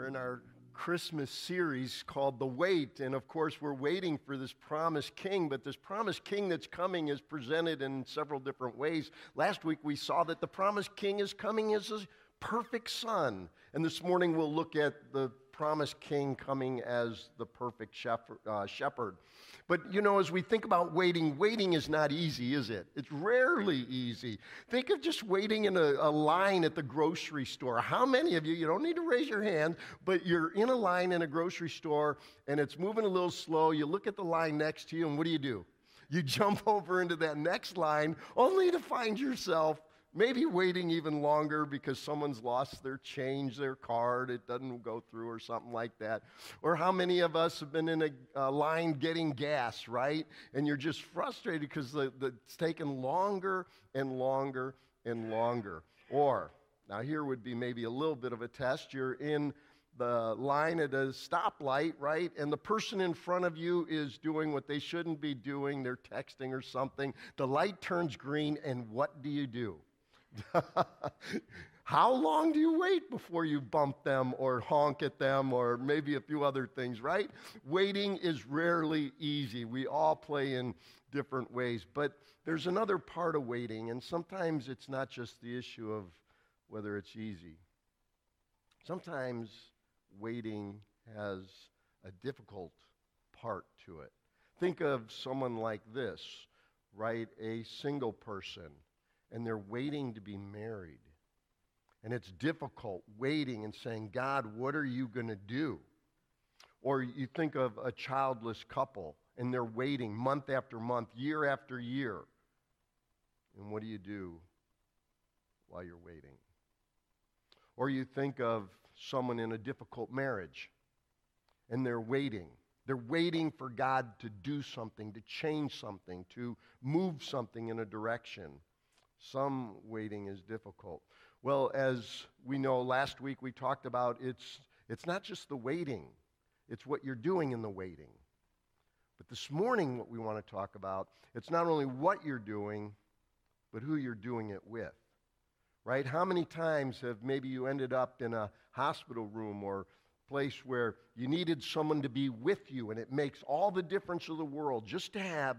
We're in our Christmas series called The Wait. And of course, we're waiting for this promised king, but this promised king that's coming is presented in several different ways. Last week, we saw that the promised king is coming as a perfect son. And this morning, we'll look at the promised king coming as the perfect shepherd. Uh, shepherd. But you know, as we think about waiting, waiting is not easy, is it? It's rarely easy. Think of just waiting in a, a, line at the grocery store. How many of you, you don't need to raise your hand, but you're in a line in a grocery store and it's moving a little slow. You look at the line next to you, and what do you do? You jump over into that next line only to find yourself maybe waiting even longer because someone's lost their change, their card, it doesn't go through or something like that. Or how many of us have been in a, a line getting gas, right? And you're just frustrated because the, the, it's taken longer and longer and longer. Or, now here would be maybe a little bit of a test. You're in the line at a stoplight, right? And the person in front of you is doing what they shouldn't be doing. They're texting or something. The light turns green, and what do you do? How long do you wait before you bump them or honk at them or maybe a few other things, right? Waiting is rarely easy. We all play in different ways. But there's another part of waiting, and sometimes it's not just the issue of whether it's easy. Sometimes waiting has a difficult part to it. Think of someone like this, right? A single person and they're waiting to be married. And it's difficult waiting and saying, God, what are you going to do? Or you think of a childless couple and they're waiting month after month, year after year. And what do you do while you're waiting? Or you think of someone in a difficult marriage and they're waiting. They're waiting for God to do something, to change something, to move something in a direction. Some waiting is difficult. Well, as we know, last week we talked about it's, it's not just the waiting, it's what you're doing in the waiting. But this morning, what we want to talk about, it's not only what you're doing, but who you're doing it with. Right? How many times have maybe you ended up in a hospital room or place where you needed someone to be with you, and it makes all the difference of the world just to have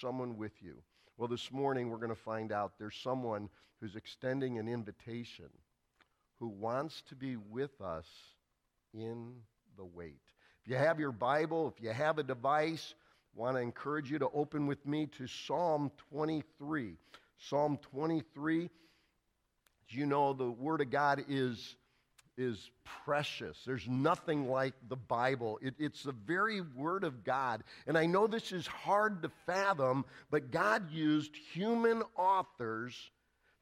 someone with you? Well, this morning we're going to find out there's someone who's extending an invitation who wants to be with us in the wait. If you have your Bible, if you have a device, I want to encourage you to open with me to Psalm 23. Psalm 23, you know, the Word of God is is precious. There's nothing like the Bible. It, it's the very Word of God. And I know this is hard to fathom, but God used human authors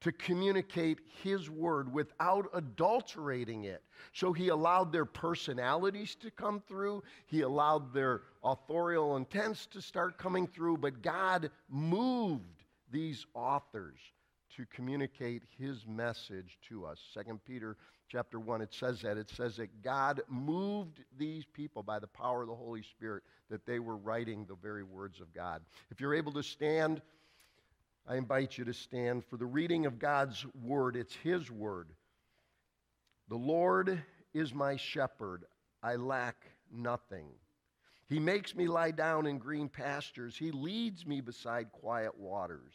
to communicate His Word without adulterating it. So He allowed their personalities to come through, He allowed their authorial intents to start coming through, but God moved these authors to communicate his message to us. Second Peter chapter 1, it says that. It says that God moved these people by the power of the Holy Spirit, that they were writing the very words of God. If you're able to stand, I invite you to stand for the reading of God's word. It's his word. The Lord is my shepherd, I lack nothing. He makes me lie down in green pastures. He leads me beside quiet waters.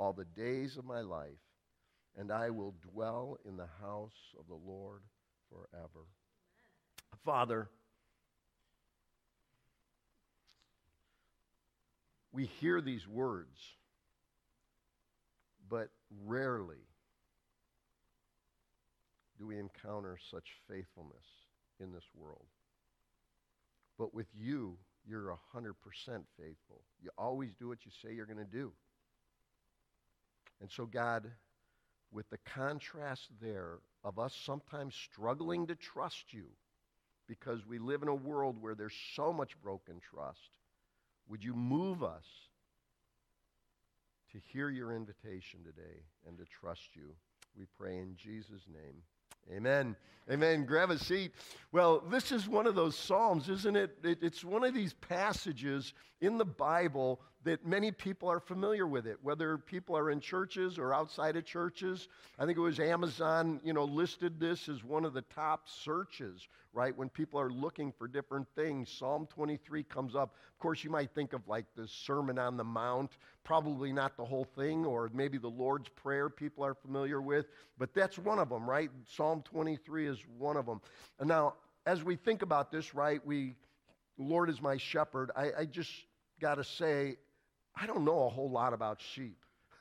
all the days of my life and I will dwell in the house of the Lord forever. Father, we hear these words, but rarely do we encounter such faithfulness in this world. But with you, you're 100% faithful. You always do what you say you're going to do. And so, God, with the contrast there of us sometimes struggling to trust you because we live in a world where there's so much broken trust. Would you move us to hear your invitation today and to trust you? We pray in Jesus' name. Amen. Amen. Grab a seat. Well, this is one of those Psalms, isn't it? it? It's one of these passages in the Bible that many people are familiar with it, whether people are in churches or outside of churches. I think it was Amazon, you know, listed this as one of the top searches, right? When people are looking for different things, Psalm 23 comes up. Of course, you might think of like the Sermon on the Mount, probably not the whole thing, or maybe the Lord's Prayer people are familiar with, but that's one of them, right? Psalm 23 is one of them. And now, as we think about this, right, we, Lord is my shepherd, I, I just got to say, I don't know a whole lot about sheep.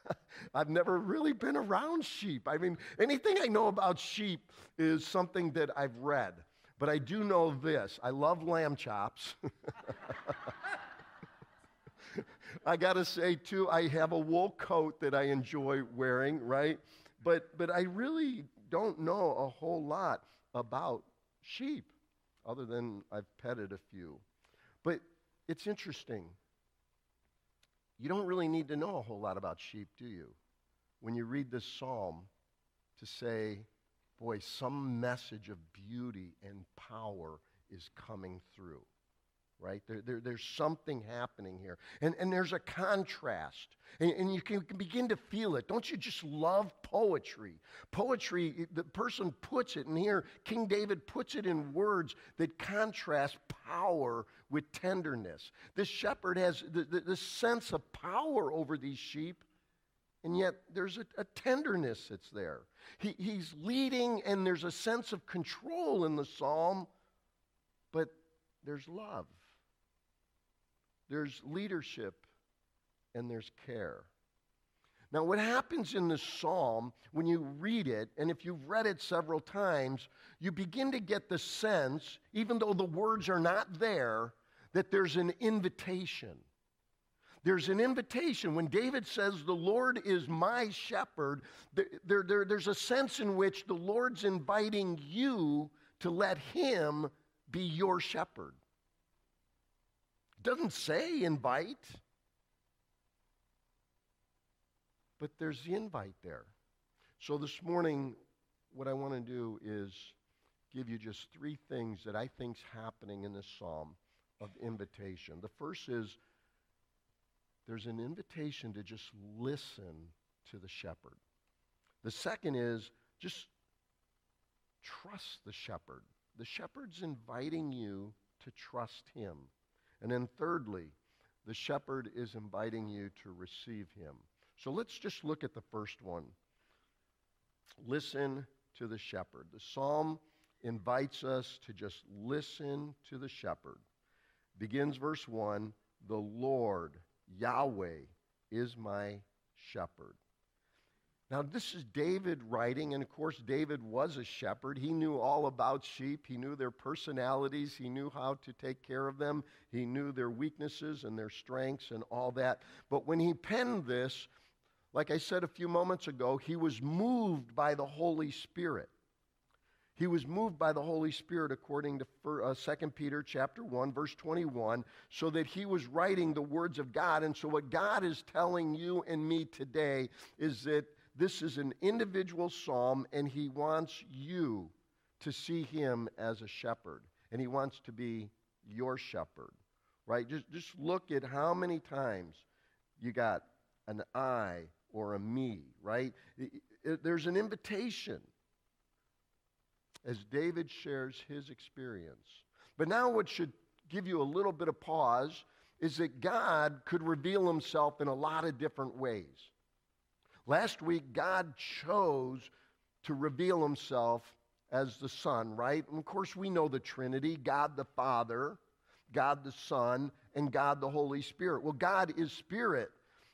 I've never really been around sheep. I mean, anything I know about sheep is something that I've read. But I do know this I love lamb chops. I got to say, too, I have a wool coat that I enjoy wearing, right? But, but I really don't know a whole lot about sheep, other than I've petted a few. But it's interesting. You don't really need to know a whole lot about sheep, do you? When you read this psalm to say, boy, some message of beauty and power is coming through right? There, there, there's something happening here. And, and there's a contrast. And, and you can, can, begin to feel it. Don't you just love poetry? Poetry, the person puts it, and here King David puts it in words that contrast power with tenderness. This shepherd has the, the, the sense of power over these sheep. And yet, there's a, a tenderness that's there. He, he's leading, and there's a sense of control in the psalm, but there's love there's leadership, and there's care. Now, what happens in this psalm when you read it, and if you've read it several times, you begin to get the sense, even though the words are not there, that there's an invitation. There's an invitation. When David says, The Lord is my shepherd, there, there, there's a sense in which the Lord's inviting you to let him be your shepherd. Doesn't say invite, but there's the invite there. So this morning, what I want to do is give you just three things that I think's happening in this psalm of invitation. The first is there's an invitation to just listen to the shepherd. The second is just trust the shepherd. The shepherd's inviting you to trust him. And then, thirdly, the shepherd is inviting you to receive him. So let's just look at the first one. Listen to the shepherd. The psalm invites us to just listen to the shepherd. Begins verse 1 The Lord, Yahweh, is my shepherd. Now, this is David writing, and of course, David was a shepherd. He knew all about sheep. He knew their personalities. He knew how to take care of them. He knew their weaknesses and their strengths and all that. But when he penned this, like I said a few moments ago, he was moved by the Holy Spirit. He was moved by the Holy Spirit according to uh, 2 Peter chapter 1 verse 21 so that he was writing the words of God and so what God is telling you and me today is that this is an individual psalm, and he wants you to see him as a shepherd, and he wants to be your shepherd, right? Just, just look at how many times you got an I or a me, right? There's an invitation as David shares his experience. But now, what should give you a little bit of pause is that God could reveal himself in a lot of different ways. Last week, God chose to reveal himself as the Son, right? And of course, we know the Trinity God the Father, God the Son, and God the Holy Spirit. Well, God is Spirit,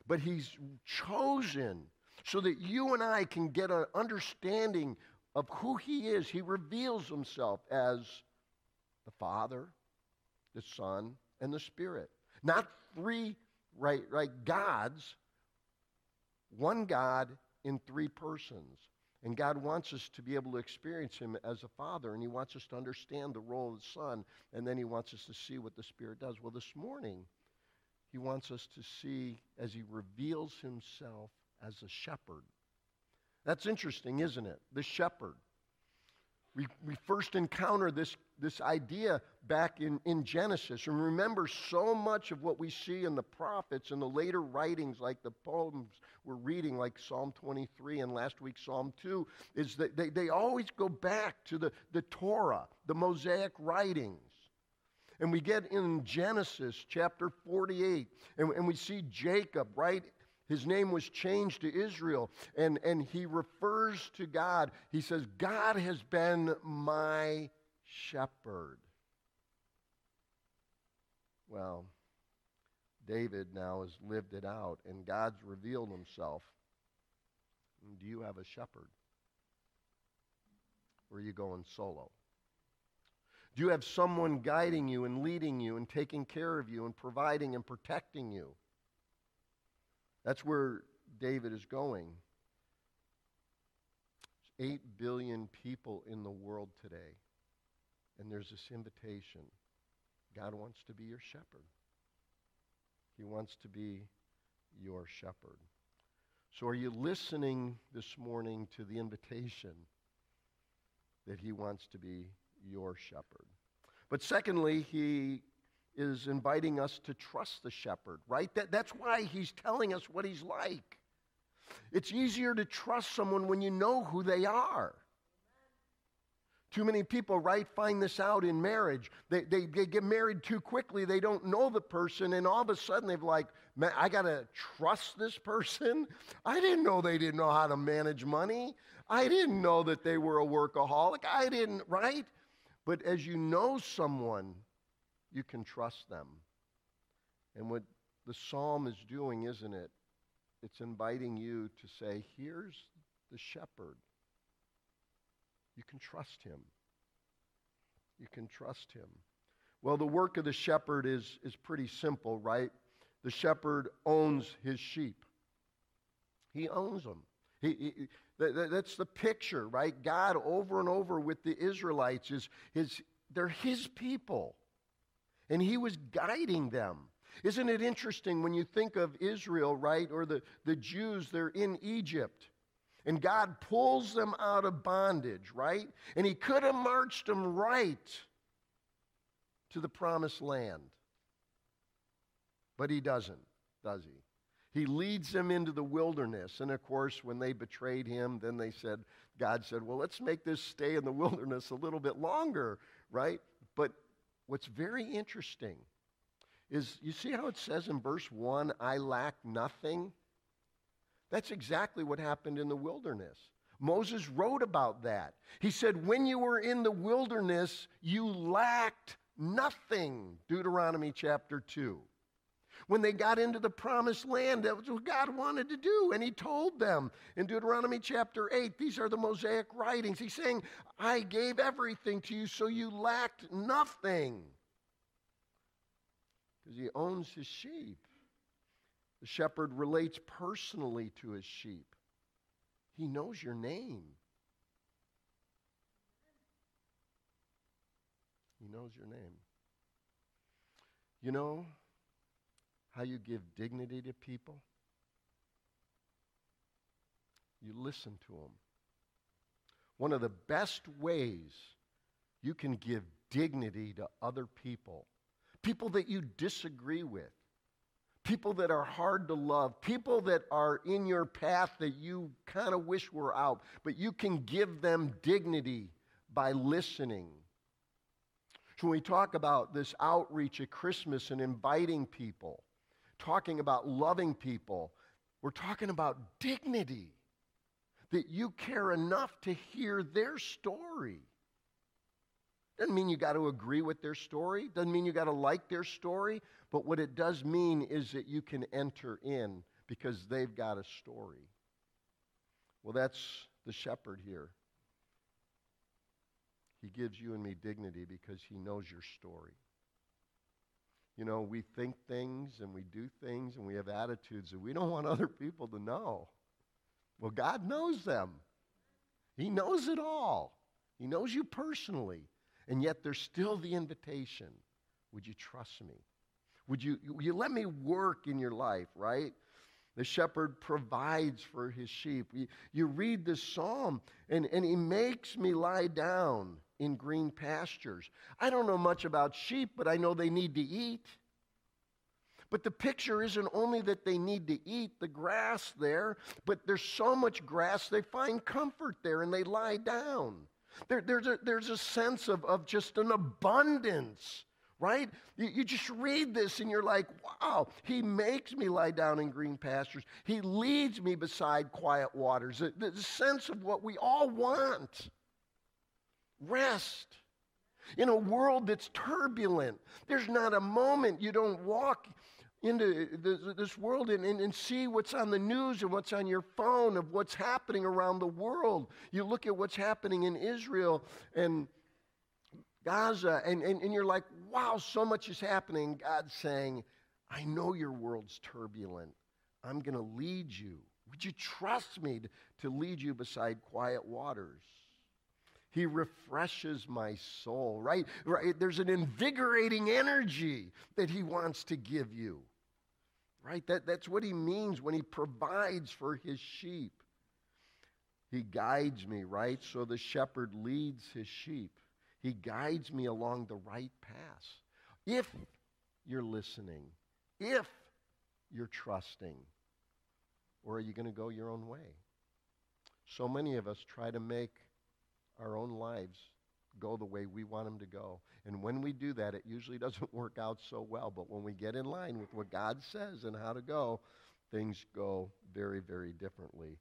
but He's chosen so that you and I can get an understanding of who He is. He reveals Himself as the Father, the Son, and the Spirit. Not three right, right gods, one God in three persons. And God wants us to be able to experience Him as a Father, and He wants us to understand the role of the Son, and then He wants us to see what the Spirit does. Well, this morning, He wants us to see as He reveals Himself as a shepherd. That's interesting, isn't it? The shepherd. We, we first encounter this, this idea back in, in Genesis. And remember, so much of what we see in the prophets and the later writings, like the poems we're reading, like Psalm 23 and last week Psalm 2, is that they, they always go back to the, the Torah, the Mosaic writings. And we get in Genesis chapter 48, and, and we see Jacob, right? His name was changed to Israel, and, and he refers to God. He says, God has been my shepherd. Well, David now has lived it out, and God's revealed himself. Do you have a shepherd? Or are you going solo? Do you have someone guiding you and leading you and taking care of you and providing and protecting you? That's where David is going. There's 8 billion people in the world today, and there's this invitation. God wants to be your shepherd. He wants to be your shepherd. So, are you listening this morning to the invitation that He wants to be your shepherd? But secondly, He is inviting us to trust the shepherd, right? That, that's why he's telling us what he's like. It's easier to trust someone when you know who they are. Too many people, right, find this out in marriage. They, they, they get married too quickly. They don't know the person, and all of a sudden they've like, man, I got to trust this person. I didn't know they didn't know how to manage money. I didn't know that they were a workaholic. I didn't, right? But as you know someone, you can trust them. And what the psalm is doing, isn't it? It's inviting you to say, here's the shepherd. You can trust him. You can trust him. Well, the work of the shepherd is, is pretty simple, right? The shepherd owns his sheep. He owns them. He, he, that, that's the picture, right? God over and over with the Israelites is his, they're his people and he was guiding them. Isn't it interesting when you think of Israel, right, or the, the Jews, they're in Egypt. And God pulls them out of bondage, right? And He could have marched them right to the promised land. But He doesn't, does He? He leads them into the wilderness. And of course, when they betrayed Him, then they said, God said, well, let's make this stay in the wilderness a little bit longer, right? But what's very interesting is you see how it says in verse 1, I lack nothing? That's exactly what happened in the wilderness. Moses wrote about that. He said, When you were in the wilderness, you lacked nothing. Deuteronomy chapter 2. When they got into the promised land, that was what God wanted to do. And He told them in Deuteronomy chapter 8, these are the Mosaic writings. He's saying, I gave everything to you, so you lacked nothing. Because He owns His sheep. The shepherd relates personally to his sheep, He knows your name. He knows your name. You know, how you give dignity to people? You listen to them. One of the best ways you can give dignity to other people, people that you disagree with, people that are hard to love, people that are in your path that you kind of wish were out, but you can give them dignity by listening. So when we talk about this outreach at Christmas and inviting people, talking about loving people. We're talking about dignity. That you care enough to hear their story. Doesn't mean you got to agree with their story, doesn't mean you got to like their story, but what it does mean is that you can enter in because they've got a story. Well, that's the shepherd here. He gives you and me dignity because he knows your story. You know, we think things and we do things and we have attitudes that we don't want other people to know. Well, God knows them. He knows it all. He knows you personally. And yet there's still the invitation Would you trust me? Would you, you let me work in your life, right? The shepherd provides for his sheep. You, you read this psalm, and, and he makes me lie down in green pastures. I don't know much about sheep, but I know they need to eat. But the picture isn't only that they need to eat the grass there, but there's so much grass they find comfort there and they lie down. There, there's, a, there's a sense of, of just an abundance right? You, you, just read this and you're like, wow, he makes me lie down in green pastures. He leads me beside quiet waters. The, the sense of what we all want rest. In a world that's turbulent, there's not a moment you don't walk into this world and, and, and, see what's on the news and what's on your phone of what's happening around the world. You look at what's happening in Israel and Gaza, and, and, and you're like, wow, so much is happening. God's saying, I know your world's turbulent. I'm going to lead you. Would you trust me to lead you beside quiet waters? He refreshes my soul, right? right? There's an invigorating energy that he wants to give you, right? That, that's what he means when he provides for his sheep. He guides me, right? So the shepherd leads his sheep. He guides me along the right path. If you're listening, if you're trusting, or are you going to go your own way? So many of us try to make our own lives go the way we want them to go. And when we do that, it usually doesn't work out so well. But when we get in line with what God says and how to go, things go very, very differently.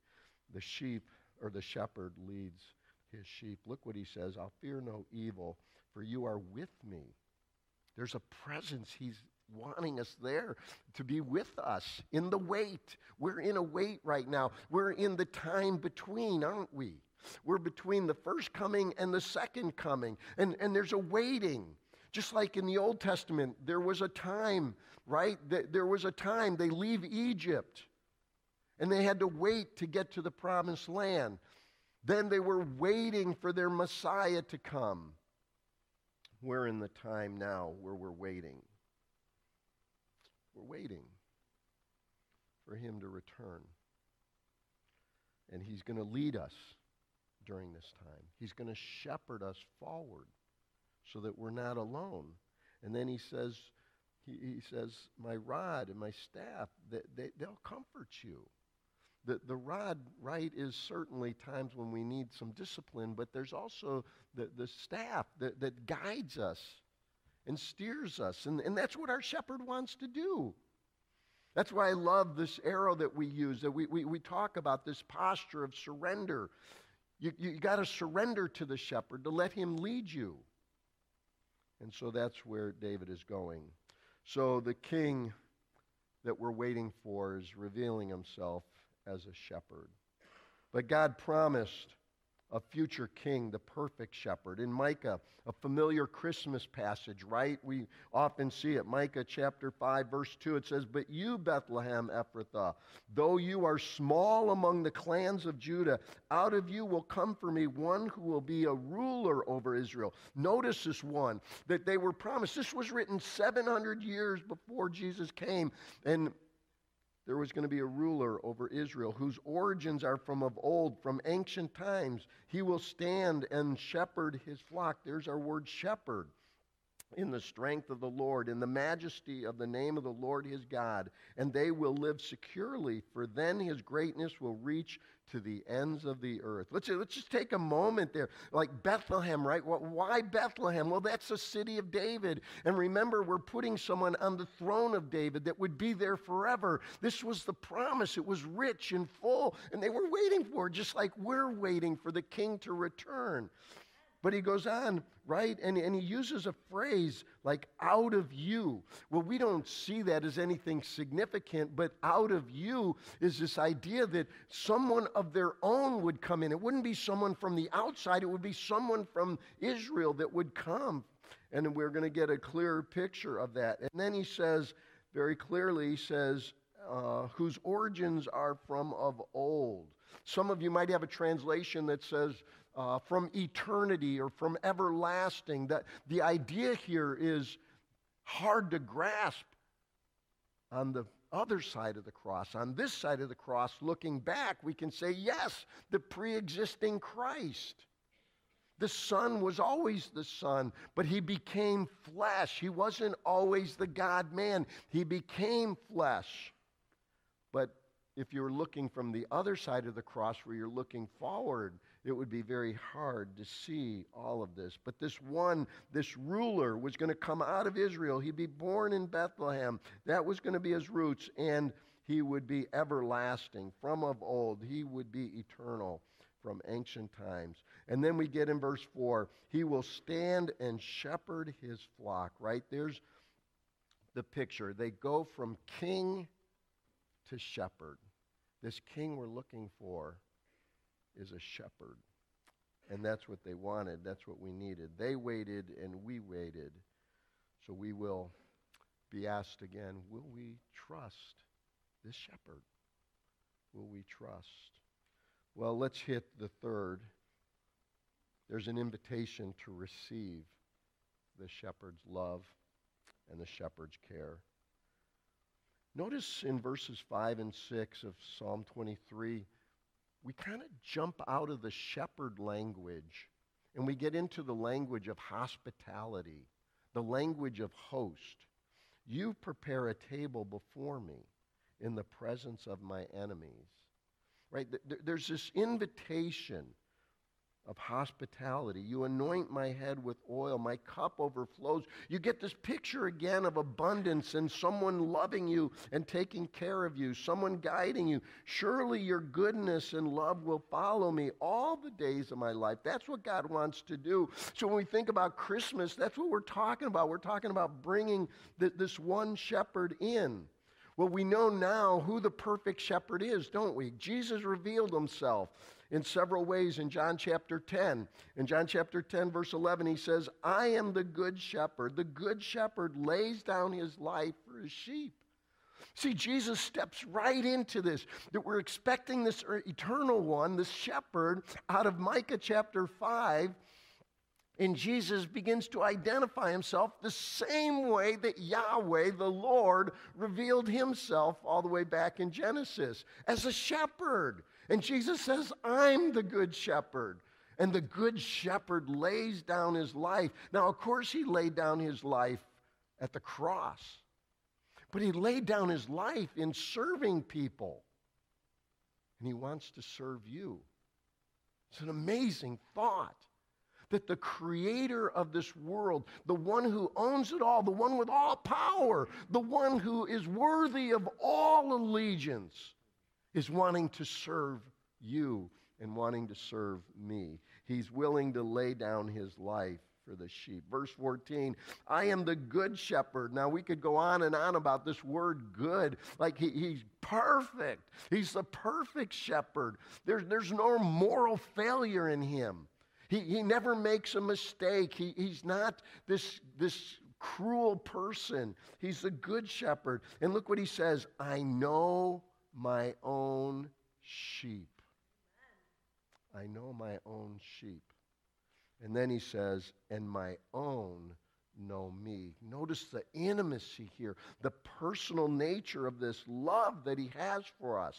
The sheep or the shepherd leads his sheep. Look what he says I'll fear no evil, for you are with me. There's a presence he's wanting us there to be with us in the wait. We're in a wait right now. We're in the time between, aren't we? We're between the first coming and the second coming. And, and there's a waiting. Just like in the Old Testament, there was a time, right? There was a time they leave Egypt and they had to wait to get to the promised land. Then they were waiting for their Messiah to come. We're in the time now where we're waiting. We're waiting for him to return. And he's going to lead us during this time. He's going to shepherd us forward so that we're not alone. And then he says, he, he says, my rod and my staff, they, they, they'll comfort you. The, the rod, right, is certainly times when we need some discipline, but there's also the, the staff that, that guides us and steers us. And, and that's what our shepherd wants to do. That's why I love this arrow that we use, that we, we, we talk about this posture of surrender. You, you got to surrender to the shepherd to let him lead you. And so that's where David is going. So the king that we're waiting for is revealing himself as a shepherd. But God promised a future king, the perfect shepherd. In Micah, a familiar Christmas passage, right? We often see it. Micah chapter 5, verse 2, it says, But you, Bethlehem Ephrathah, though you are small among the clans of Judah, out of you will come for me one who will be a ruler over Israel. Notice this one that they were promised. This was written 700 years before Jesus came. And there was going to be a ruler over Israel whose origins are from of old, from ancient times. He will stand and shepherd his flock. There's our word shepherd. In the strength of the Lord, in the majesty of the name of the Lord his God, and they will live securely, for then his greatness will reach to the ends of the earth. Let's, let's just take a moment there. Like Bethlehem, right? Why Bethlehem? Well, that's the city of David. And remember, we're putting someone on the throne of David that would be there forever. This was the promise. It was rich and full, and they were waiting for it, just like we're waiting for the king to return. But he goes on, right? And, and he uses a phrase like out of you. Well, we don't see that as anything significant, but out of you is this idea that someone of their own would come in. It wouldn't be someone from the outside, it would be someone from Israel that would come. And we're going to get a clearer picture of that. And then he says, very clearly, he says, uh, whose origins are from of old. Some of you might have a translation that says uh, from eternity or from everlasting. That the idea here is hard to grasp on the other side of the cross. On this side of the cross, looking back, we can say, yes, the pre existing Christ. The Son was always the Son, but he became flesh. He wasn't always the God man, he became flesh. But if you're looking from the other side of the cross where you're looking forward, it would be very hard to see all of this. But this one, this ruler, was going to come out of Israel. He'd be born in Bethlehem. That was going to be his roots, and he would be everlasting. From of old, he would be eternal from ancient times. And then we get in verse 4 He will stand and shepherd his flock, right? There's the picture. They go from king to shepherd. This king we're looking for is a shepherd. And that's what they wanted. That's what we needed. They waited and we waited. So we will be asked again will we trust this shepherd? Will we trust? Well, let's hit the third. There's an invitation to receive the shepherd's love and the shepherd's care. Notice in verses 5 and 6 of Psalm 23 we kind of jump out of the shepherd language and we get into the language of hospitality, the language of host. You prepare a table before me in the presence of my enemies. Right? There's this invitation of hospitality. You anoint my head with oil, my cup overflows. You get this picture again of abundance and someone loving you and taking care of you, someone guiding you. Surely your goodness and love will follow me all the days of my life. That's what God wants to do. So when we think about Christmas, that's what we're talking about. We're talking about bringing this one shepherd in. Well, we know now who the perfect shepherd is, don't we? Jesus revealed himself in several ways in John chapter 10. In John chapter 10, verse 11, he says, I am the good shepherd. The good shepherd lays down his life for his sheep. See, Jesus steps right into this, that we're expecting this er, eternal one, this shepherd, out of Micah chapter 5. And Jesus begins to identify himself the same way that Yahweh, the Lord, revealed himself all the way back in Genesis as a shepherd. And Jesus says, I'm the good shepherd. And the good shepherd lays down his life. Now, of course, he laid down his life at the cross, but he laid down his life in serving people. And he wants to serve you. It's an amazing thought that the creator of this world, the one who owns it all, the one with all power, the one who is worthy of all allegiance, is wanting to serve you and wanting to serve me. He's willing to lay down his life for the sheep. Verse 14, I am the good shepherd. Now, we could go on and on about this word good. Like he, he's perfect. He's the perfect shepherd. There's, there's no moral failure in him. He, he never makes a mistake. He, he's not this, this cruel person. He's the good shepherd. And look what he says I know my own sheep. I know my own sheep. And then he says, and my own know me. Notice the intimacy here, the personal nature of this love that he has for us.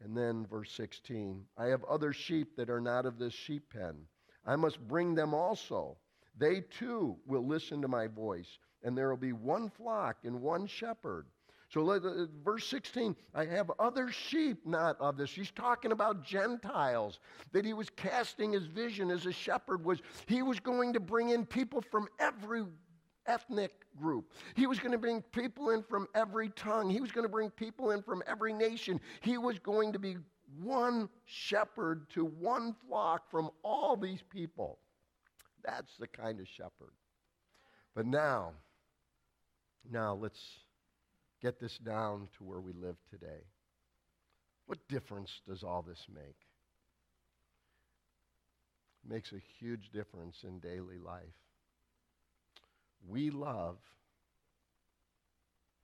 And then verse 16 I have other sheep that are not of this sheep pen. I must bring them also. They too will listen to my voice, and there will be one flock and one shepherd. So, uh, verse 16, I have other sheep not of this. He's talking about Gentiles, that he was casting his vision as a shepherd was he was going to bring in people from every ethnic group. He was going to bring people in from every tongue. He was going to bring people in from every nation. He was going to be one shepherd to one flock from all these people. That's the kind of shepherd. But now, now let's get this down to where we live today. What difference does all this make? It makes a huge difference in daily life. We love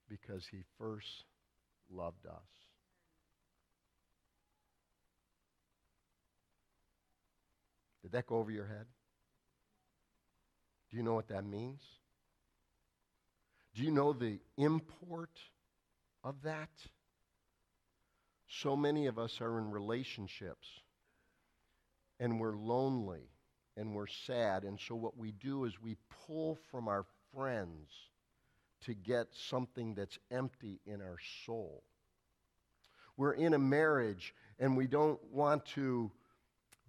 because he first loved us. Did that go over your head? Do you know what that means? Do you know the import of that? So many of us are in relationships and we're lonely and we're sad. And so what we do is we pull from our friends to get something that's empty in our soul. We're in a marriage and we don't want to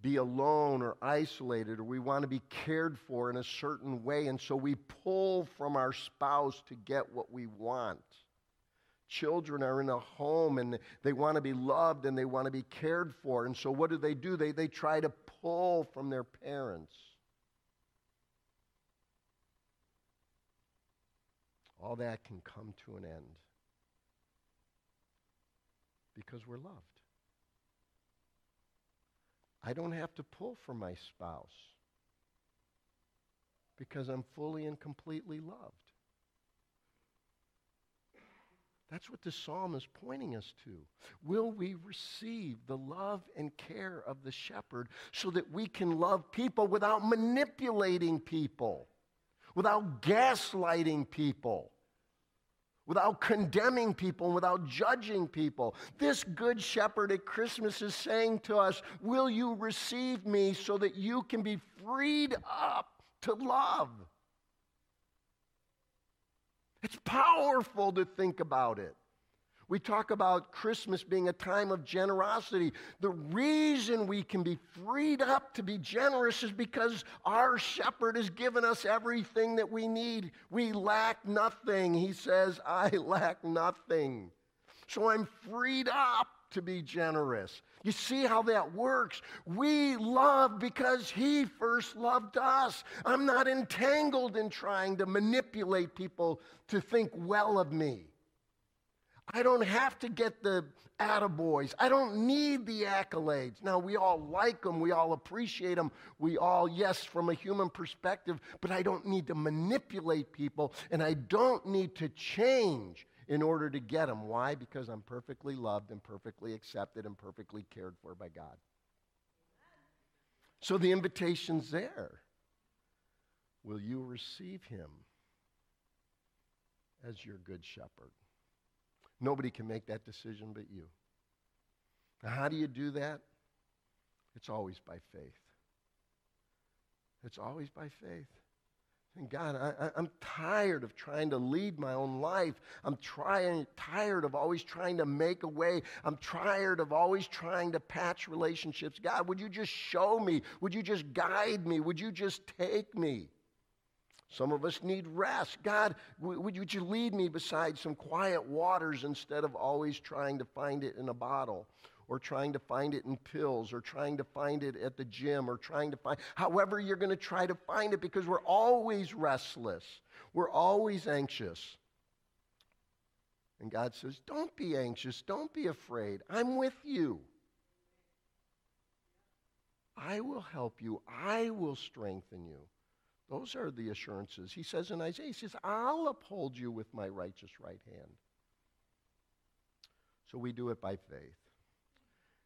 be alone or isolated, or we want to be cared for in a certain way, and so we pull from our spouse to get what we want. Children are in a home and they want to be loved and they want to be cared for, and so what do they do? They, they try to pull from their parents. All that can come to an end because we're loved. I don't have to pull for my spouse because I'm fully and completely loved. That's what the psalm is pointing us to. Will we receive the love and care of the shepherd so that we can love people without manipulating people, without gaslighting people? Without condemning people and without judging people. This good shepherd at Christmas is saying to us, Will you receive me so that you can be freed up to love? It's powerful to think about it. We talk about Christmas being a time of generosity. The reason we can be freed up to be generous is because our shepherd has given us everything that we need. We lack nothing. He says, I lack nothing. So I'm freed up to be generous. You see how that works? We love because He first loved us. I'm not entangled in trying to manipulate people to think well of me. I don't have to get the attaboys. I don't need the accolades. Now, we all like them. We all appreciate them. We all, yes, from a human perspective, but I don't need to manipulate people and I don't need to change in order to get them. Why? Because I'm perfectly loved and perfectly accepted and perfectly cared for by God. So the invitation's there. Will you receive him as your good shepherd? Nobody can make that decision but you. Now, how do you do that? It's always by faith. It's always by faith. And God, I, am tired of trying to lead my own life. I'm trying, tired of always trying to make a way. I'm tired of always trying to patch relationships. God, would you just show me? Would you just guide me? Would you just take me? Some of us need rest. God, would you lead me beside some quiet waters instead of always trying to find it in a bottle or trying to find it in pills or trying to find it at the gym or trying to find, however, you're going to try to find it because we're always restless. We're always anxious. And God says, Don't be anxious. Don't be afraid. I'm with you. I will help you. I will strengthen you. Those are the assurances. He says in Isaiah, He says, I'll uphold you with my righteous right hand. So we do it by faith.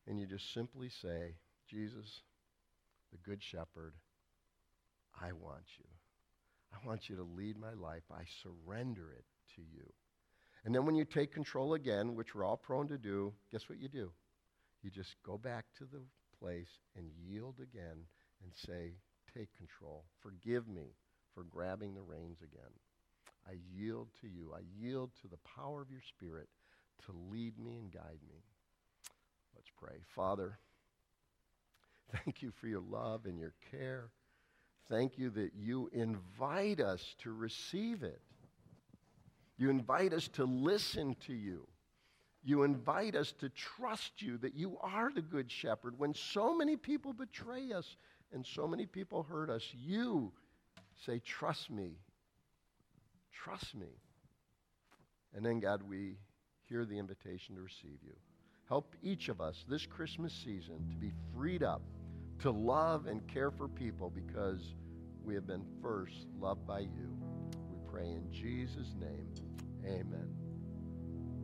And you just simply say, Jesus, the Good Shepherd, I want you. I want you to lead my life. I surrender it to you. And then when you take control again, which we're all prone to do, guess what you do? You just go back to the place and yield again and say, take control. Forgive me for grabbing the reins again. I yield to you. I yield to the power of your Spirit to lead me and guide me. Let's pray. Father, thank you for your love and your care. Thank you that you invite us to receive it. You invite us to listen to you. You invite us to trust you that you are the good shepherd when so many people betray us and so many people hurt us, you say, Trust me. Trust me. And then, God, we hear the invitation to receive you. Help each of us this Christmas season to be freed up to love and care for people because we have been first loved by you. We pray in Jesus' name. Amen.